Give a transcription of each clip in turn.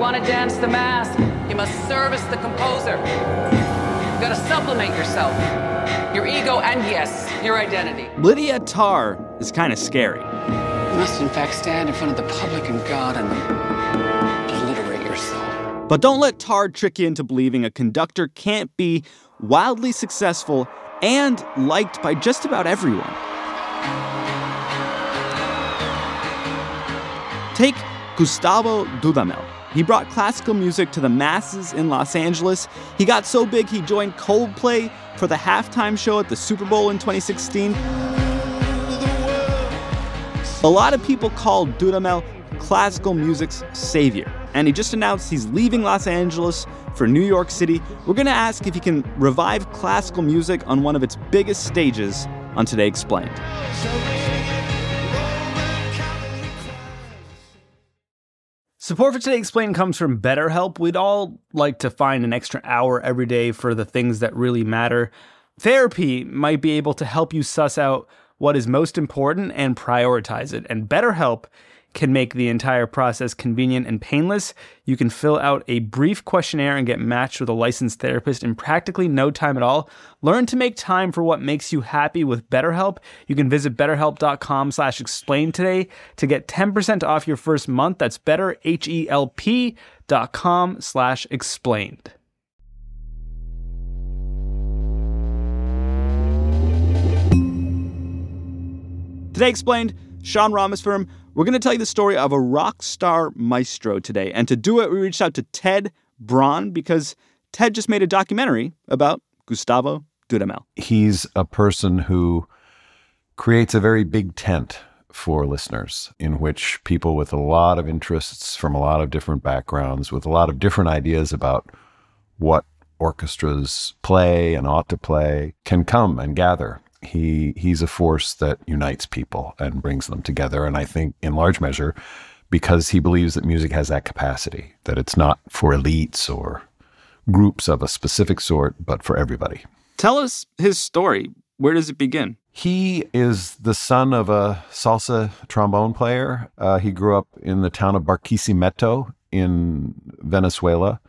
want to dance the mask, you must service the composer. You've gotta supplement yourself, your ego, and yes, your identity. Lydia Tár is kind of scary. You must, in fact, stand in front of the public and God and obliterate yourself. But don't let Tarr trick you into believing a conductor can't be wildly successful and liked by just about everyone. Take Gustavo Dudamel. He brought classical music to the masses in Los Angeles. He got so big he joined Coldplay for the halftime show at the Super Bowl in 2016. A lot of people call Dudamel classical music's savior, and he just announced he's leaving Los Angeles for New York City. We're going to ask if he can revive classical music on one of its biggest stages on Today Explained. Support for Today Explained comes from BetterHelp. We'd all like to find an extra hour every day for the things that really matter. Therapy might be able to help you suss out what is most important and prioritize it. And BetterHelp can make the entire process convenient and painless. You can fill out a brief questionnaire and get matched with a licensed therapist in practically no time at all. Learn to make time for what makes you happy with BetterHelp. You can visit betterhelp.com slash explain today to get 10% off your first month. That's betterhelp.com slash explained. Today explained, Sean Rameswaram we're going to tell you the story of a rock star maestro today. And to do it, we reached out to Ted Braun because Ted just made a documentary about Gustavo Dudamel. He's a person who creates a very big tent for listeners in which people with a lot of interests from a lot of different backgrounds, with a lot of different ideas about what orchestras play and ought to play, can come and gather he he's a force that unites people and brings them together. And I think, in large measure, because he believes that music has that capacity, that it's not for elites or groups of a specific sort, but for everybody. Tell us his story. Where does it begin? He is the son of a salsa trombone player. Uh, he grew up in the town of Barquisimeto in Venezuela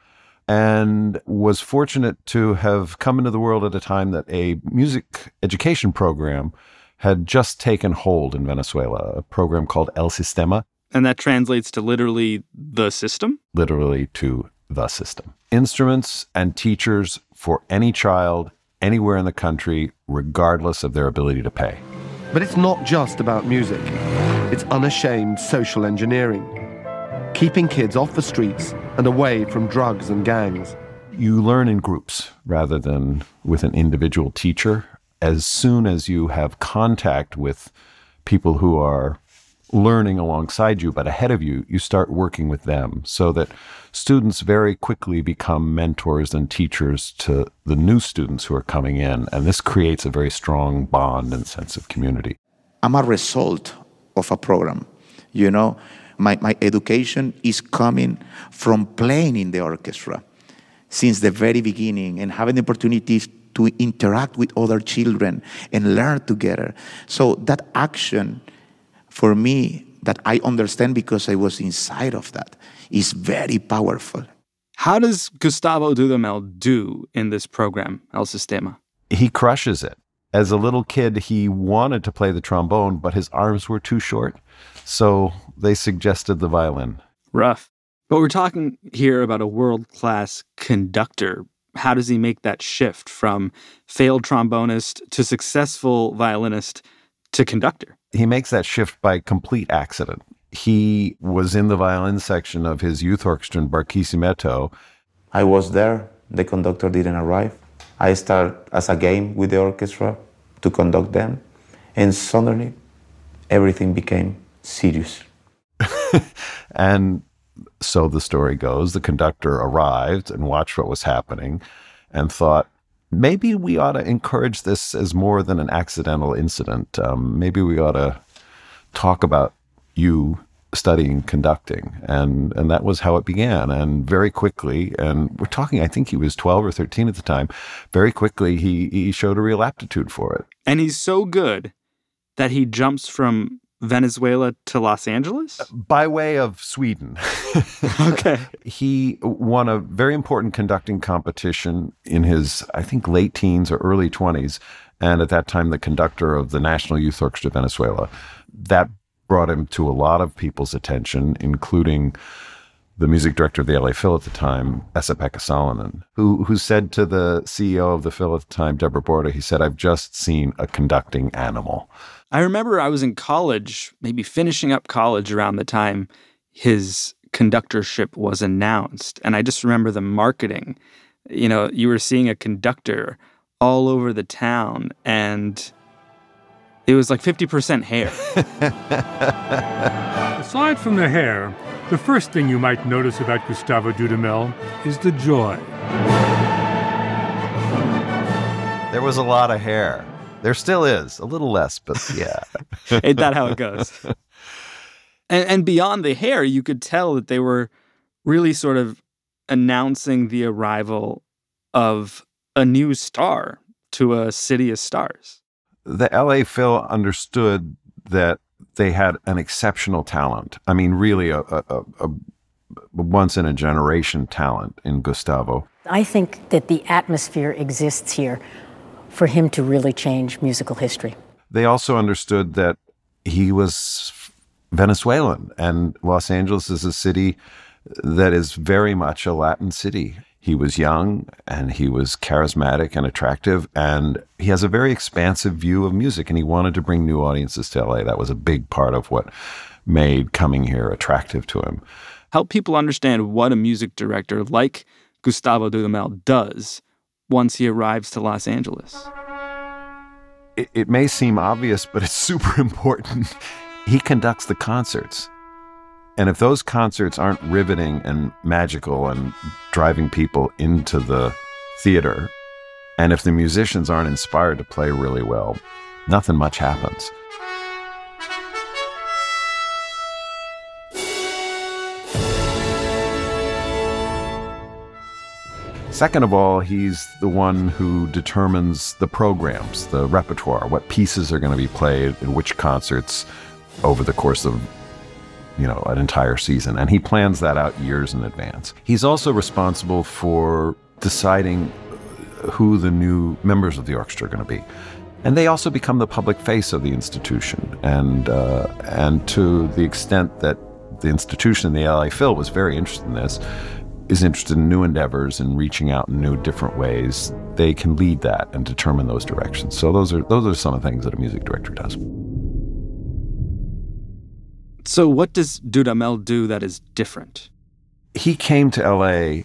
and was fortunate to have come into the world at a time that a music education program had just taken hold in Venezuela, a program called El Sistema. And that translates to literally the system? Literally to the system. Instruments and teachers for any child anywhere in the country, regardless of their ability to pay. But it's not just about music, it's unashamed social engineering keeping kids off the streets and away from drugs and gangs. You learn in groups rather than with an individual teacher. As soon as you have contact with people who are learning alongside you, but ahead of you, you start working with them so that students very quickly become mentors and teachers to the new students who are coming in. And this creates a very strong bond and sense of community. I'm a result of a program. You know, my, my education is coming from playing in the orchestra since the very beginning and having the opportunities to interact with other children and learn together. So that action for me that I understand because I was inside of that is very powerful. How does Gustavo Dudamel do in this program, El Sistema? He crushes it. As a little kid, he wanted to play the trombone, but his arms were too short. So they suggested the violin. Rough. But we're talking here about a world class conductor. How does he make that shift from failed trombonist to successful violinist to conductor? He makes that shift by complete accident. He was in the violin section of his youth orchestra in Barquisimeto. I was there. The conductor didn't arrive. I started as a game with the orchestra to conduct them. And suddenly, everything became serious. and so the story goes the conductor arrived and watched what was happening and thought, maybe we ought to encourage this as more than an accidental incident. Um, maybe we ought to talk about you studying conducting and and that was how it began and very quickly and we're talking I think he was 12 or 13 at the time very quickly he he showed a real aptitude for it and he's so good that he jumps from Venezuela to Los Angeles? By way of Sweden. okay. He won a very important conducting competition in his, I think, late teens or early 20s. And at that time, the conductor of the National Youth Orchestra of Venezuela. That brought him to a lot of people's attention, including the music director of the LA Phil at the time, Esa-Pekka Salonen, who who said to the CEO of the Phil at the time, Deborah Borda, he said, I've just seen a conducting animal. I remember I was in college, maybe finishing up college around the time his conductorship was announced. And I just remember the marketing. You know, you were seeing a conductor all over the town and it was like 50% hair. Aside from the hair, the first thing you might notice about Gustavo Dudamel is the joy. There was a lot of hair. There still is, a little less, but yeah. Ain't that how it goes? And, and beyond the hair, you could tell that they were really sort of announcing the arrival of a new star to a city of stars. The LA Phil understood that they had an exceptional talent. I mean, really a, a, a, a once in a generation talent in Gustavo. I think that the atmosphere exists here for him to really change musical history. They also understood that he was Venezuelan and Los Angeles is a city that is very much a Latin city. He was young and he was charismatic and attractive, and he has a very expansive view of music, and he wanted to bring new audiences to LA. That was a big part of what made coming here attractive to him. Help people understand what a music director like Gustavo Dudamel does once he arrives to Los Angeles. It, it may seem obvious, but it's super important. he conducts the concerts. And if those concerts aren't riveting and magical and driving people into the theater, and if the musicians aren't inspired to play really well, nothing much happens. Second of all, he's the one who determines the programs, the repertoire, what pieces are going to be played in which concerts over the course of you know an entire season and he plans that out years in advance. He's also responsible for deciding who the new members of the orchestra are going to be. And they also become the public face of the institution. And, uh, and to the extent that the institution, the LA Phil, was very interested in this, is interested in new endeavors and reaching out in new different ways, they can lead that and determine those directions. So those are those are some of the things that a music director does. So what does Dudamel do that is different? He came to LA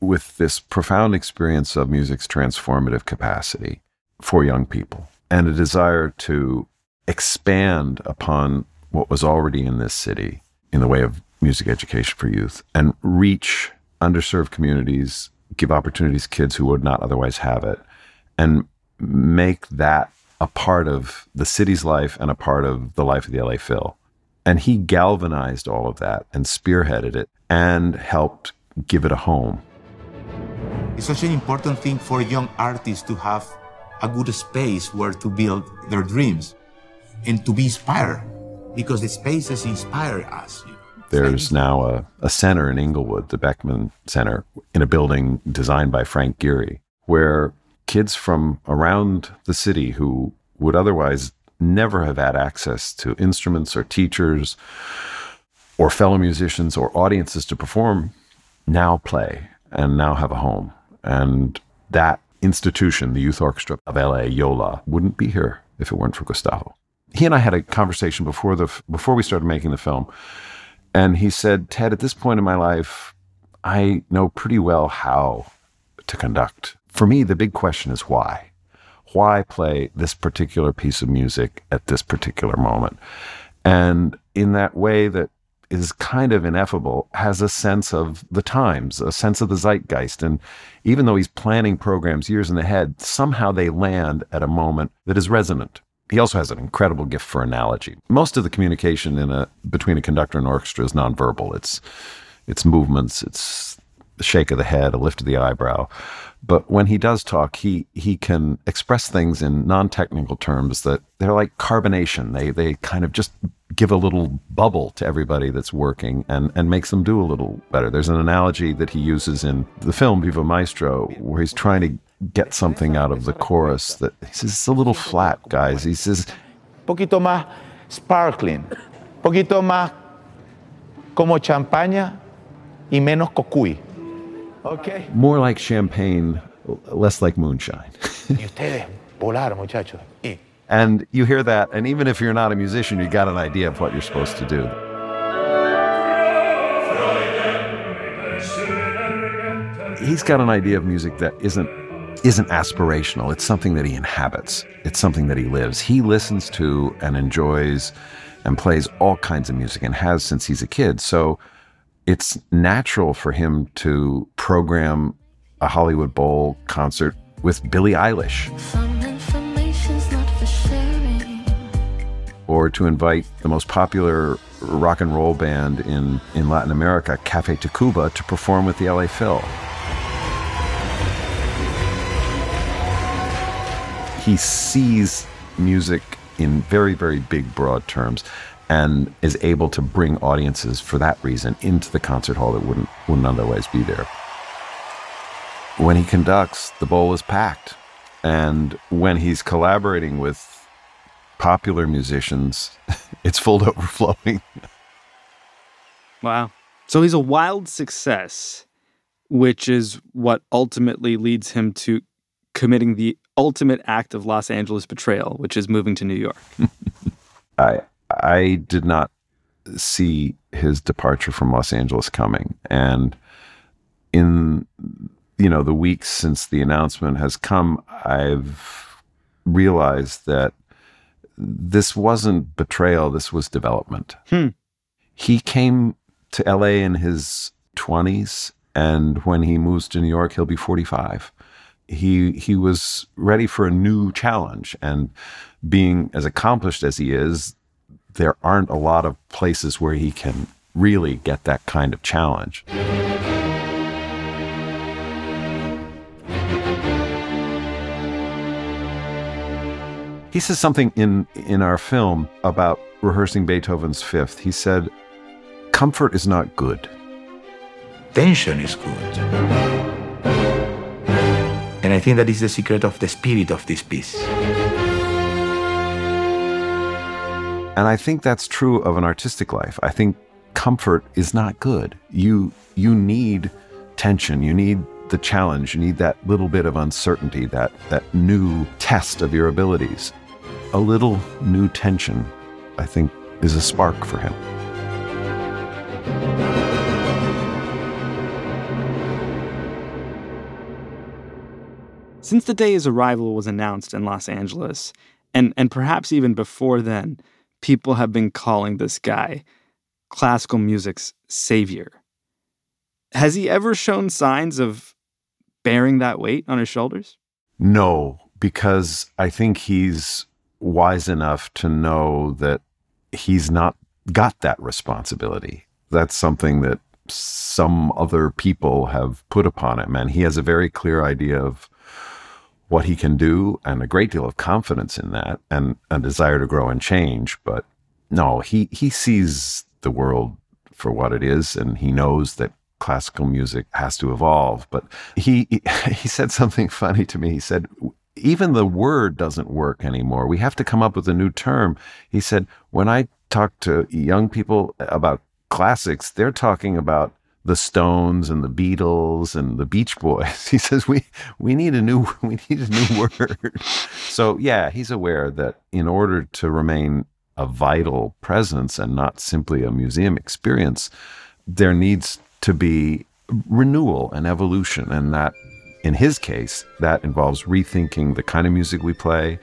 with this profound experience of music's transformative capacity for young people and a desire to expand upon what was already in this city in the way of music education for youth and reach underserved communities, give opportunities kids who would not otherwise have it, and make that a part of the city's life and a part of the life of the LA Phil. And he galvanized all of that and spearheaded it and helped give it a home. It's such an important thing for young artists to have a good space where to build their dreams and to be inspired because the spaces inspire us. There's now a, a center in Inglewood, the Beckmen Center, in a building designed by Frank Gehry, where kids from around the city who would otherwise never have had access to instruments or teachers or fellow musicians or audiences to perform now play and now have a home. And that institution, the Youth Orchestra of LA, YOLA, wouldn't be here if it weren't for Gustavo. He and I had a conversation before the before we started making the film and he said, Ted, at this point in my life, I know pretty well how to conduct. For me, the big question is why? Why play this particular piece of music at this particular moment? And in that way that is kind of ineffable, has a sense of the times, a sense of the zeitgeist. And even though he's planning programs years in ahead, somehow they land at a moment that is resonant he also has an incredible gift for analogy. Most of the communication in a between a conductor and orchestra is nonverbal. It's it's movements, it's shake of the head, a lift of the eyebrow. But when he does talk, he he can express things in non-technical terms that they're like carbonation. They they kind of just give a little bubble to everybody that's working and and makes them do a little better. There's an analogy that he uses in the film Viva Maestro where he's trying to get something out of the chorus that he says it's a little flat, guys. He says poquito más sparkling, poquito más como champaña y menos cocuy. Okay. more like champagne, less like moonshine. y ustedes volaron, muchachos. Y And you hear that, and even if you're not a musician, you got an idea of what you're supposed to do. He's got an idea of music that isn't isn't aspirational. It's something that he inhabits. It's something that he lives. He listens to and enjoys and plays all kinds of music and has since he's a kid. So it's natural for him to program a Hollywood Bowl concert with Billie Eilish. Some information's not for sharing. or to invite the most popular rock and roll band in, in Latin America, Cafe Tacuba, to perform with the LA Phil. He sees music in very, very big, broad terms and is able to bring audiences for that reason into the concert hall that wouldn't, wouldn't otherwise be there. When he conducts, the bowl is packed. And when he's collaborating with popular musicians, it's full to overflowing. Wow. So he's a wild success, which is what ultimately leads him to committing the ultimate act of Los Angeles betrayal, which is moving to New York. I I did not see his departure from Los Angeles coming, and in you know the weeks since the announcement has come, I've realized that this wasn't betrayal. This was development. Hmm. He came to LA in his twenties, and when he moves to New York, he'll be forty-five. He he was ready for a new challenge, and being as accomplished as he is, there aren't a lot of places where he can really get that kind of challenge. He says something in in our film about rehearsing Beethoven's Fifth. He said, "Comfort is not good." tension is good. And I think that is the secret of the spirit of this piece. And I think that's true of an artistic life. I think comfort is not good. You you need tension, you need the challenge, you need that little bit of uncertainty, that that new test of your abilities. A little new tension, I think, is a spark for him. Since the day his arrival was announced in Los Angeles, and, and perhaps even before then, people have been calling this guy classical music's savior. Has he ever shown signs of bearing that weight on his shoulders? No, because I think he's wise enough to know that he's not got that responsibility. That's something that some other people have put upon him. And he has a very clear idea of what he can do and a great deal of confidence in that and a desire to grow and change. But no, he, he sees the world for what it is and he knows that classical music has to evolve. But he, he said something funny to me. He said, even the word doesn't work anymore. We have to come up with a new term. He said, when I talk to young people about classics, they're talking about the Stones and the Beatles and the Beach Boys. He says we we need a new we need a new word. so yeah, he's aware that in order to remain a vital presence and not simply a museum experience, there needs to be renewal and evolution, and that in his case that involves rethinking the kind of music we play,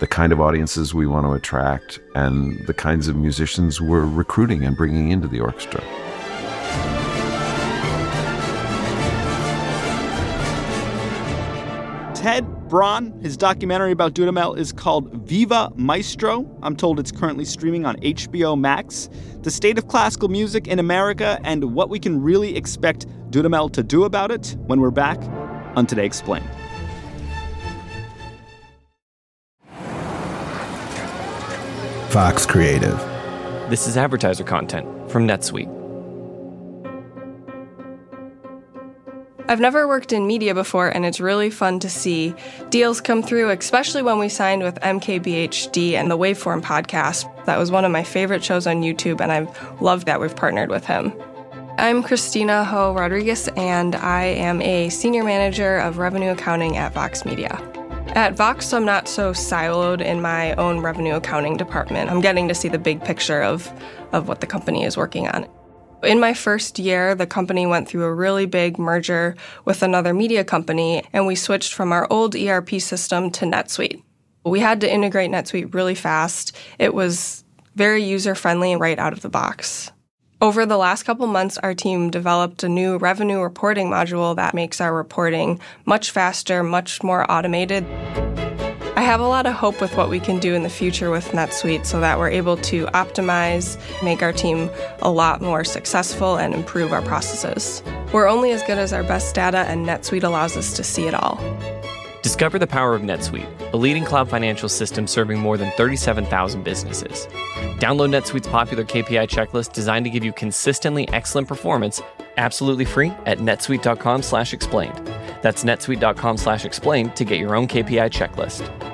the kind of audiences we want to attract, and the kinds of musicians we're recruiting and bringing into the orchestra. Ted Braun. His documentary about Dudamel is called Viva Maestro. I'm told it's currently streaming on HBO Max. The state of classical music in America and what we can really expect Dudamel to do about it when we're back on Today Explained. Fox Creative. This is advertiser content from NetSuite. I've never worked in media before, and it's really fun to see deals come through, especially when we signed with MKBHD and the Waveform podcast. That was one of my favorite shows on YouTube, and I've loved that we've partnered with him. I'm Christina Ho Rodriguez, and I am a senior manager of revenue accounting at Vox Media. At Vox, I'm not so siloed in my own revenue accounting department. I'm getting to see the big picture of, of what the company is working on. In my first year, the company went through a really big merger with another media company, and we switched from our old ERP system to NetSuite. We had to integrate NetSuite really fast. It was very user friendly right out of the box. Over the last couple months, our team developed a new revenue reporting module that makes our reporting much faster, much more automated. I have a lot of hope with what we can do in the future with NetSuite so that we're able to optimize, make our team a lot more successful, and improve our processes. We're only as good as our best data, and NetSuite allows us to see it all. Discover the power of NetSuite, a leading cloud financial system serving more than 37,000 businesses. Download NetSuite's popular KPI checklist designed to give you consistently excellent performance absolutely free at netsuite.com/explained. That's netsuite.com/explained to get your own KPI checklist.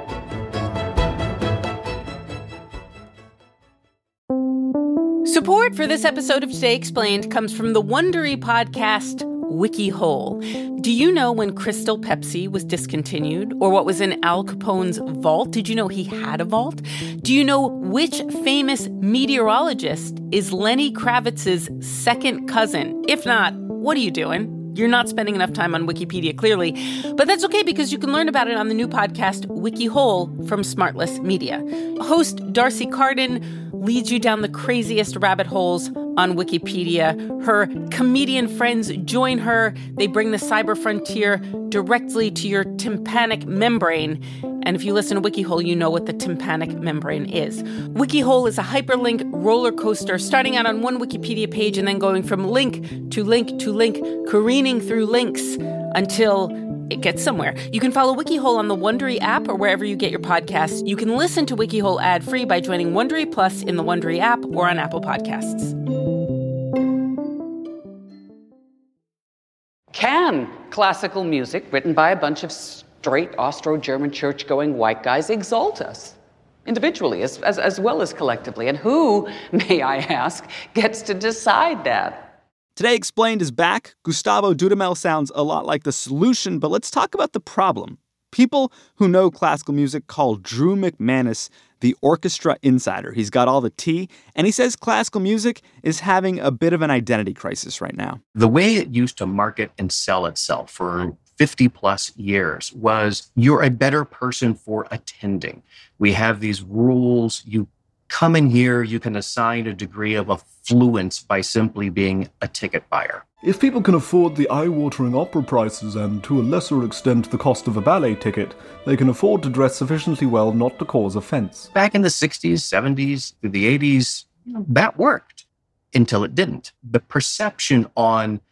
Support for this episode of Today Explained comes from the Wondery podcast WikiHole. Do you know when Crystal Pepsi was discontinued or what was in Al Capone's vault? Did you know he had a vault? Do you know which famous meteorologist is Lenny Kravitz's second cousin? If not, what are you doing? You're not spending enough time on Wikipedia, clearly. But that's okay because you can learn about it on the new podcast, WikiHole, from Smartless Media. Host D'Arcy Carden leads you down the craziest rabbit holes on Wikipedia. Her comedian friends join her. They bring the cyber frontier directly to your tympanic membrane. And if you listen to WikiHole, you know what the tympanic membrane is. WikiHole is a hyperlink roller coaster starting out on one Wikipedia page and then going from link to link to link, careening through links until it gets somewhere. You can follow WikiHole on the Wondery app or wherever you get your podcasts. You can listen to WikiHole ad-free by joining Wondery Plus in the Wondery app or on Apple Podcasts. Can classical music written by a bunch of straight Austro-German church-going white guys exalt us? Individually as, as, as well as collectively. And who, may I ask, gets to decide that? Today Explained is back. Gustavo Dudamel sounds a lot like the solution, but let's talk about the problem. People who know classical music call Drew McManus the orchestra insider. He's got all the tea, and he says classical music is having a bit of an identity crisis right now. The way it used to market and sell itself for 50 plus years was you're a better person for attending. We have these rules. You come in here, you can assign a degree of affluence by simply being a ticket buyer. If people can afford the eye watering opera prices and, to a lesser extent, the cost of a ballet ticket, they can afford to dress sufficiently well not to cause offense. Back in the 60s, 70s, through the 80s, that worked until it didn't. The perception on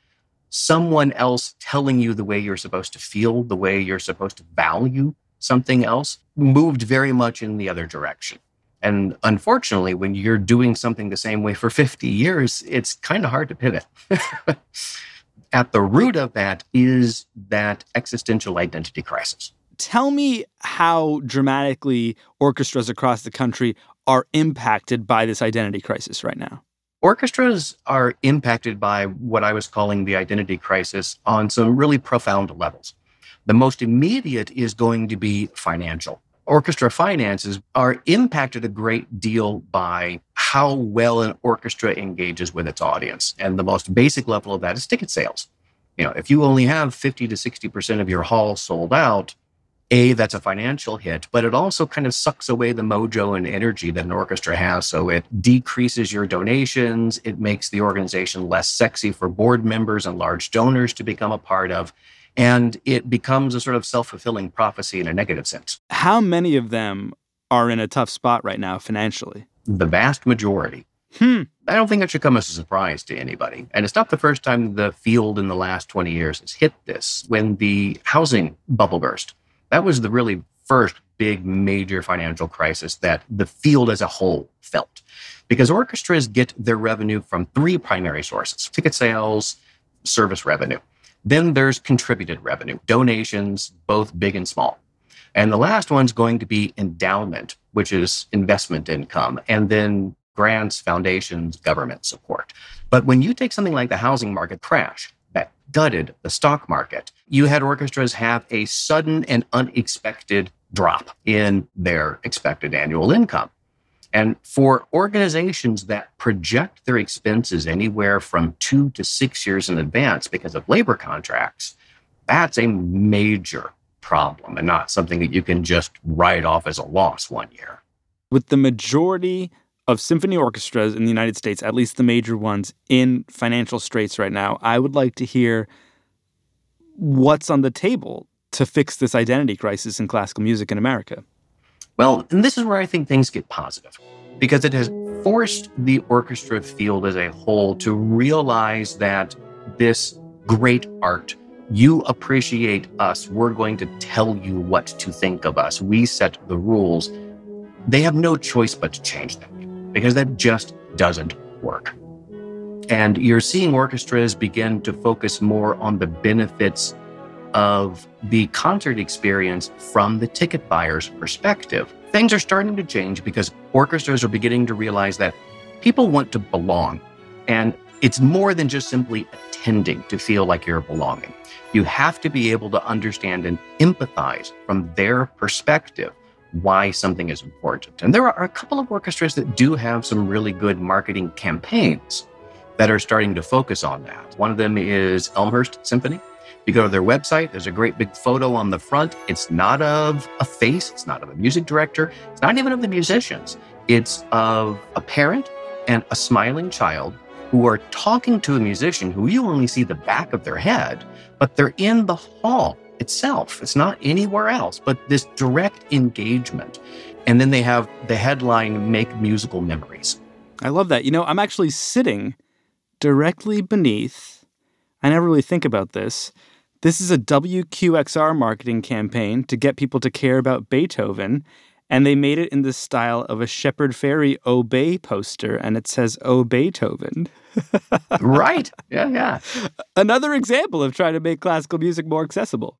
someone else telling you the way you're supposed to feel, the way you're supposed to value something else, moved very much in the other direction. And unfortunately, when you're doing something the same way for 50 years, it's kind of hard to pivot. At the root of that is that existential identity crisis. Tell me how dramatically orchestras across the country are impacted by this identity crisis right now. Orchestras are impacted by what I was calling the identity crisis on some really profound levels. The most immediate is going to be financial orchestra finances are impacted a great deal by how well an orchestra engages with its audience. And the most basic level of that is ticket sales. You know, if you only have 50 to 60% of your hall sold out, A, that's a financial hit, but it also kind of sucks away the mojo and energy that an orchestra has. So it decreases your donations. It makes the organization less sexy for board members and large donors to become a part of. And it becomes a sort of self fulfilling prophecy in a negative sense. How many of them are in a tough spot right now financially? The vast majority. Hmm. I don't think that should come as a surprise to anybody. And it's not the first time the field in the last 20 years has hit this. When the housing bubble burst, that was the really first big major financial crisis that the field as a whole felt. Because orchestras get their revenue from three primary sources ticket sales, service revenue. Then there's contributed revenue, donations, both big and small. And the last one's going to be endowment, which is investment income, and then grants, foundations, government support. But when you take something like the housing market crash that gutted the stock market, you had orchestras have a sudden and unexpected drop in their expected annual income. And for organizations that project their expenses anywhere from two to six years in advance because of labor contracts, that's a major problem and not something that you can just write off as a loss one year. With the majority of symphony orchestras in the United States, at least the major ones, in financial straits right now, I would like to hear what's on the table to fix this identity crisis in classical music in America. Well, and this is where I think things get positive because it has forced the orchestra field as a whole to realize that this great art, you appreciate us, we're going to tell you what to think of us, we set the rules. They have no choice but to change them because that just doesn't work. And you're seeing orchestras begin to focus more on the benefits of the concert experience from the ticket buyer's perspective. Things are starting to change because orchestras are beginning to realize that people want to belong. And it's more than just simply attending to feel like you're belonging. You have to be able to understand and empathize from their perspective why something is important. And there are a couple of orchestras that do have some really good marketing campaigns that are starting to focus on that. One of them is Elmhurst Symphony. You go to their website, there's a great big photo on the front. It's not of a face, it's not of a music director, it's not even of the musicians. It's of a parent and a smiling child who are talking to a musician who you only see the back of their head, but they're in the hall itself. It's not anywhere else, but this direct engagement. And then they have the headline Make Musical Memories. I love that. You know, I'm actually sitting directly beneath, I never really think about this. This is a WQXR marketing campaign to get people to care about Beethoven. And they made it in the style of a Shepard Fairey Obey poster, and it says Oh Beethoven. right. Yeah, yeah. Another example of trying to make classical music more accessible.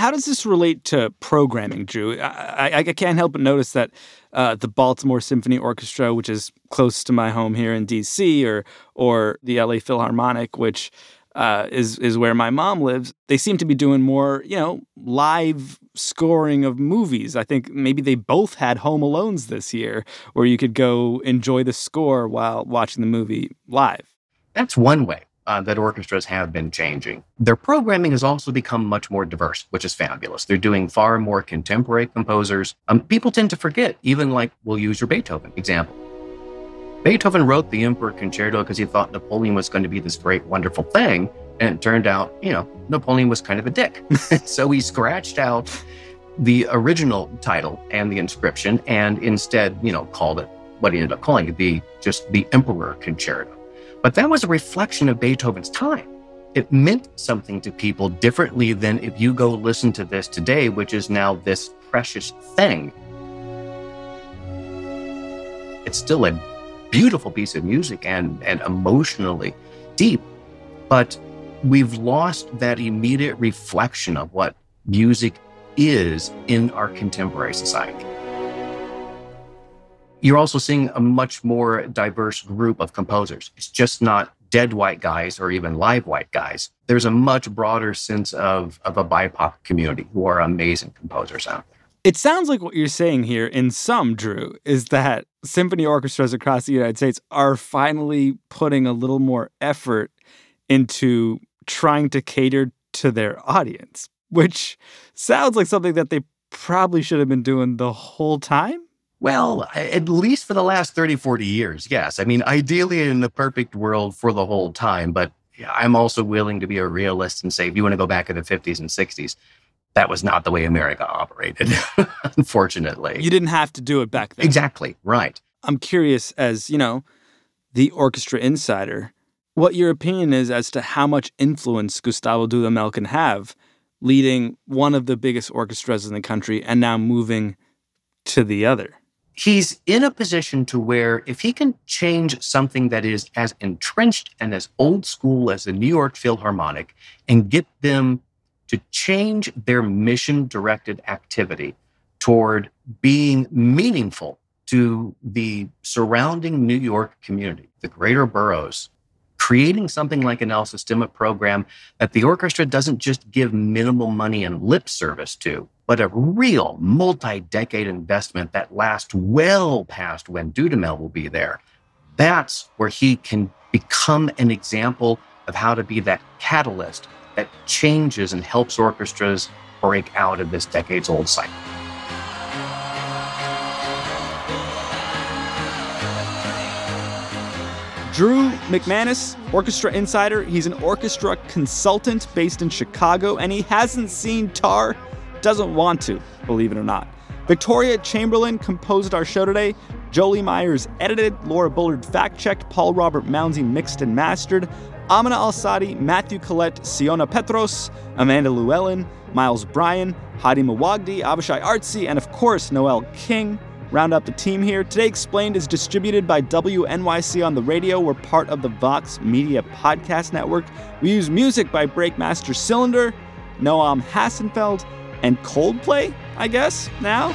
How does this relate to programming, Drew? I, I, I can't help but notice that uh, the Baltimore Symphony Orchestra, which is close to my home here in D.C., or or the L.A. Philharmonic, which uh, is is where my mom lives. They seem to be doing more, you know, live scoring of movies. I think maybe they both had Home Alones this year, where you could go enjoy the score while watching the movie live. That's one way uh, that orchestras have been changing. Their programming has also become much more diverse, which is fabulous. They're doing far more contemporary composers. Um, people tend to forget, even like we'll use your Beethoven example. Beethoven wrote the Emperor Concerto because he thought Napoleon was going to be this great, wonderful thing. And it turned out, you know, Napoleon was kind of a dick. so he scratched out the original title and the inscription and instead, you know, called it what he ended up calling it, the just the Emperor Concerto. But that was a reflection of Beethoven's time. It meant something to people differently than if you go listen to this today, which is now this precious thing. It's still a beautiful piece of music and, and emotionally deep, but we've lost that immediate reflection of what music is in our contemporary society. You're also seeing a much more diverse group of composers. It's just not dead white guys or even live white guys. There's a much broader sense of, of a BIPOC community who are amazing composers out there. It sounds like what you're saying here, in sum, Drew, is that symphony orchestras across the United States are finally putting a little more effort into trying to cater to their audience, which sounds like something that they probably should have been doing the whole time. Well, at least for the last 30, 40 years, yes. I mean, ideally in the perfect world for the whole time, but I'm also willing to be a realist and say, if you want to go back in the 50s and 60s, that was not the way America operated, unfortunately. You didn't have to do it back then. Exactly, right. I'm curious, as you know, the orchestra insider, what your opinion is as to how much influence Gustavo Dudamel can have leading one of the biggest orchestras in the country and now moving to the other he's in a position to where if he can change something that is as entrenched and as old school as the New York Philharmonic and get them to change their mission directed activity toward being meaningful to the surrounding New York community, the greater boroughs, creating something like an El Sistema program that the orchestra doesn't just give minimal money and lip service to, but a real multi decade investment that lasts well past when Dudamel will be there. That's where he can become an example of how to be that catalyst that changes and helps orchestras break out of this decades old cycle. Drew McManus, Orchestra Insider. He's an orchestra consultant based in Chicago, and he hasn't seen Tar, doesn't want to, believe it or not. Victoria Chamberlain composed our show today. Jolie Myers edited, Laura Bullard fact checked, Paul Robert Mounsey mixed and mastered. Amina Al-Sadi, Matthew Collette, Siona Petros, Amanda Llewellyn, Miles Bryan, Hadi Mawagdi, Avishai Artsy, and of course, Noel King round up the team here. Today Explained is distributed by WNYC on the radio. We're part of the Vox Media Podcast Network. We use music by Breakmaster Cylinder, Noam Hassenfeld, and Coldplay, I guess, now.